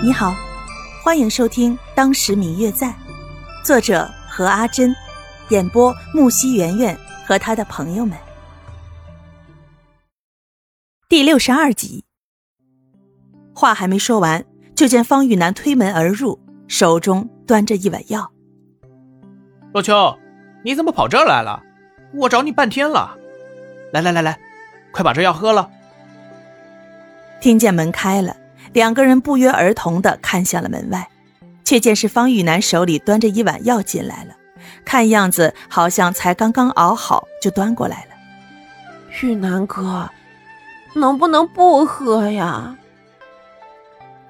你好，欢迎收听《当时明月在》，作者何阿珍，演播木西圆圆和他的朋友们。第六十二集，话还没说完，就见方玉楠推门而入，手中端着一碗药。若秋，你怎么跑这儿来了？我找你半天了。来来来来，快把这药喝了。听见门开了。两个人不约而同的看向了门外，却见是方玉楠手里端着一碗药进来了，看样子好像才刚刚熬好就端过来了。玉楠哥，能不能不喝呀？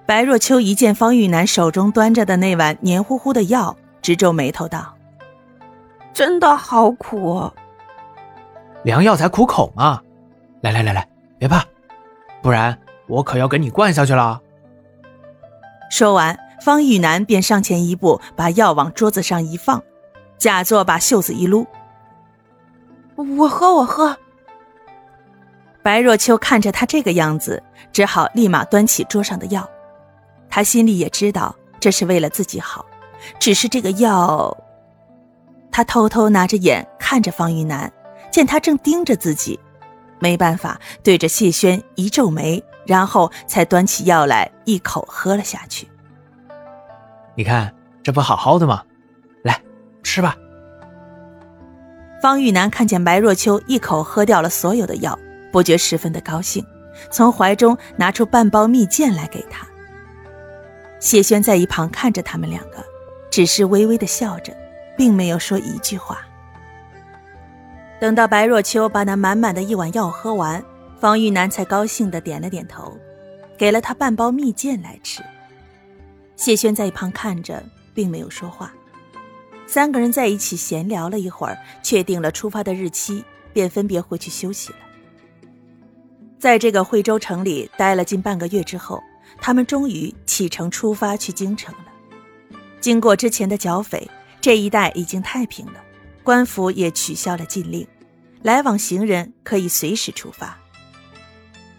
白若秋一见方玉楠手中端着的那碗黏糊糊的药，直皱眉头道：“真的好苦，良药才苦口嘛。来来来来，别怕，不然。”我可要给你灌下去了。说完，方玉楠便上前一步，把药往桌子上一放，假作把袖子一撸：“我喝，我喝。”白若秋看着他这个样子，只好立马端起桌上的药。他心里也知道这是为了自己好，只是这个药……他偷偷拿着眼看着方玉楠，见他正盯着自己，没办法，对着谢轩一皱眉。然后才端起药来，一口喝了下去。你看，这不好好的吗？来，吃吧。方玉楠看见白若秋一口喝掉了所有的药，不觉十分的高兴，从怀中拿出半包蜜饯来给他。谢轩在一旁看着他们两个，只是微微的笑着，并没有说一句话。等到白若秋把那满满的一碗药喝完。方玉楠才高兴的点了点头，给了他半包蜜饯来吃。谢轩在一旁看着，并没有说话。三个人在一起闲聊了一会儿，确定了出发的日期，便分别回去休息了。在这个惠州城里待了近半个月之后，他们终于启程出发去京城了。经过之前的剿匪，这一带已经太平了，官府也取消了禁令，来往行人可以随时出发。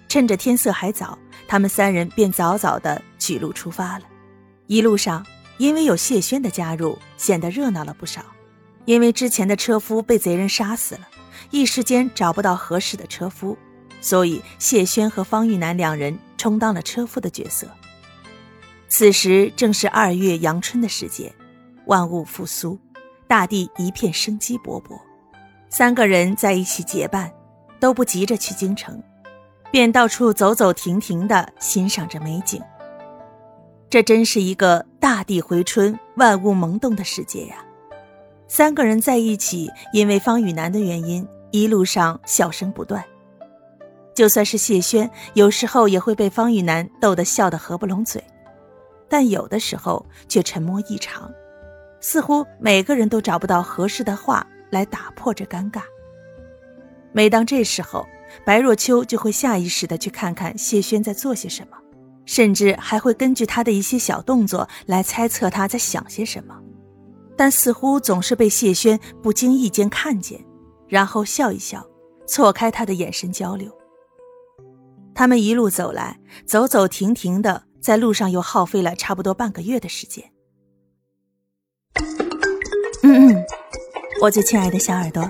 趁着天色还早，他们三人便早早的取路出发了。一路上，因为有谢轩的加入，显得热闹了不少。因为之前的车夫被贼人杀死了，一时间找不到合适的车夫，所以谢轩和方玉楠两人充当了车夫的角色。此时正是二月阳春的时节，万物复苏，大地一片生机勃勃。三个人在一起结伴，都不急着去京城。便到处走走停停的欣赏着美景。这真是一个大地回春、万物萌动的世界呀！三个人在一起，因为方雨楠的原因，一路上笑声不断。就算是谢轩，有时候也会被方雨楠逗得笑得合不拢嘴，但有的时候却沉默异常，似乎每个人都找不到合适的话来打破这尴尬。每当这时候，白若秋就会下意识的去看看谢轩在做些什么，甚至还会根据他的一些小动作来猜测他在想些什么，但似乎总是被谢轩不经意间看见，然后笑一笑，错开他的眼神交流。他们一路走来，走走停停的，在路上又耗费了差不多半个月的时间。嗯嗯，我最亲爱的小耳朵。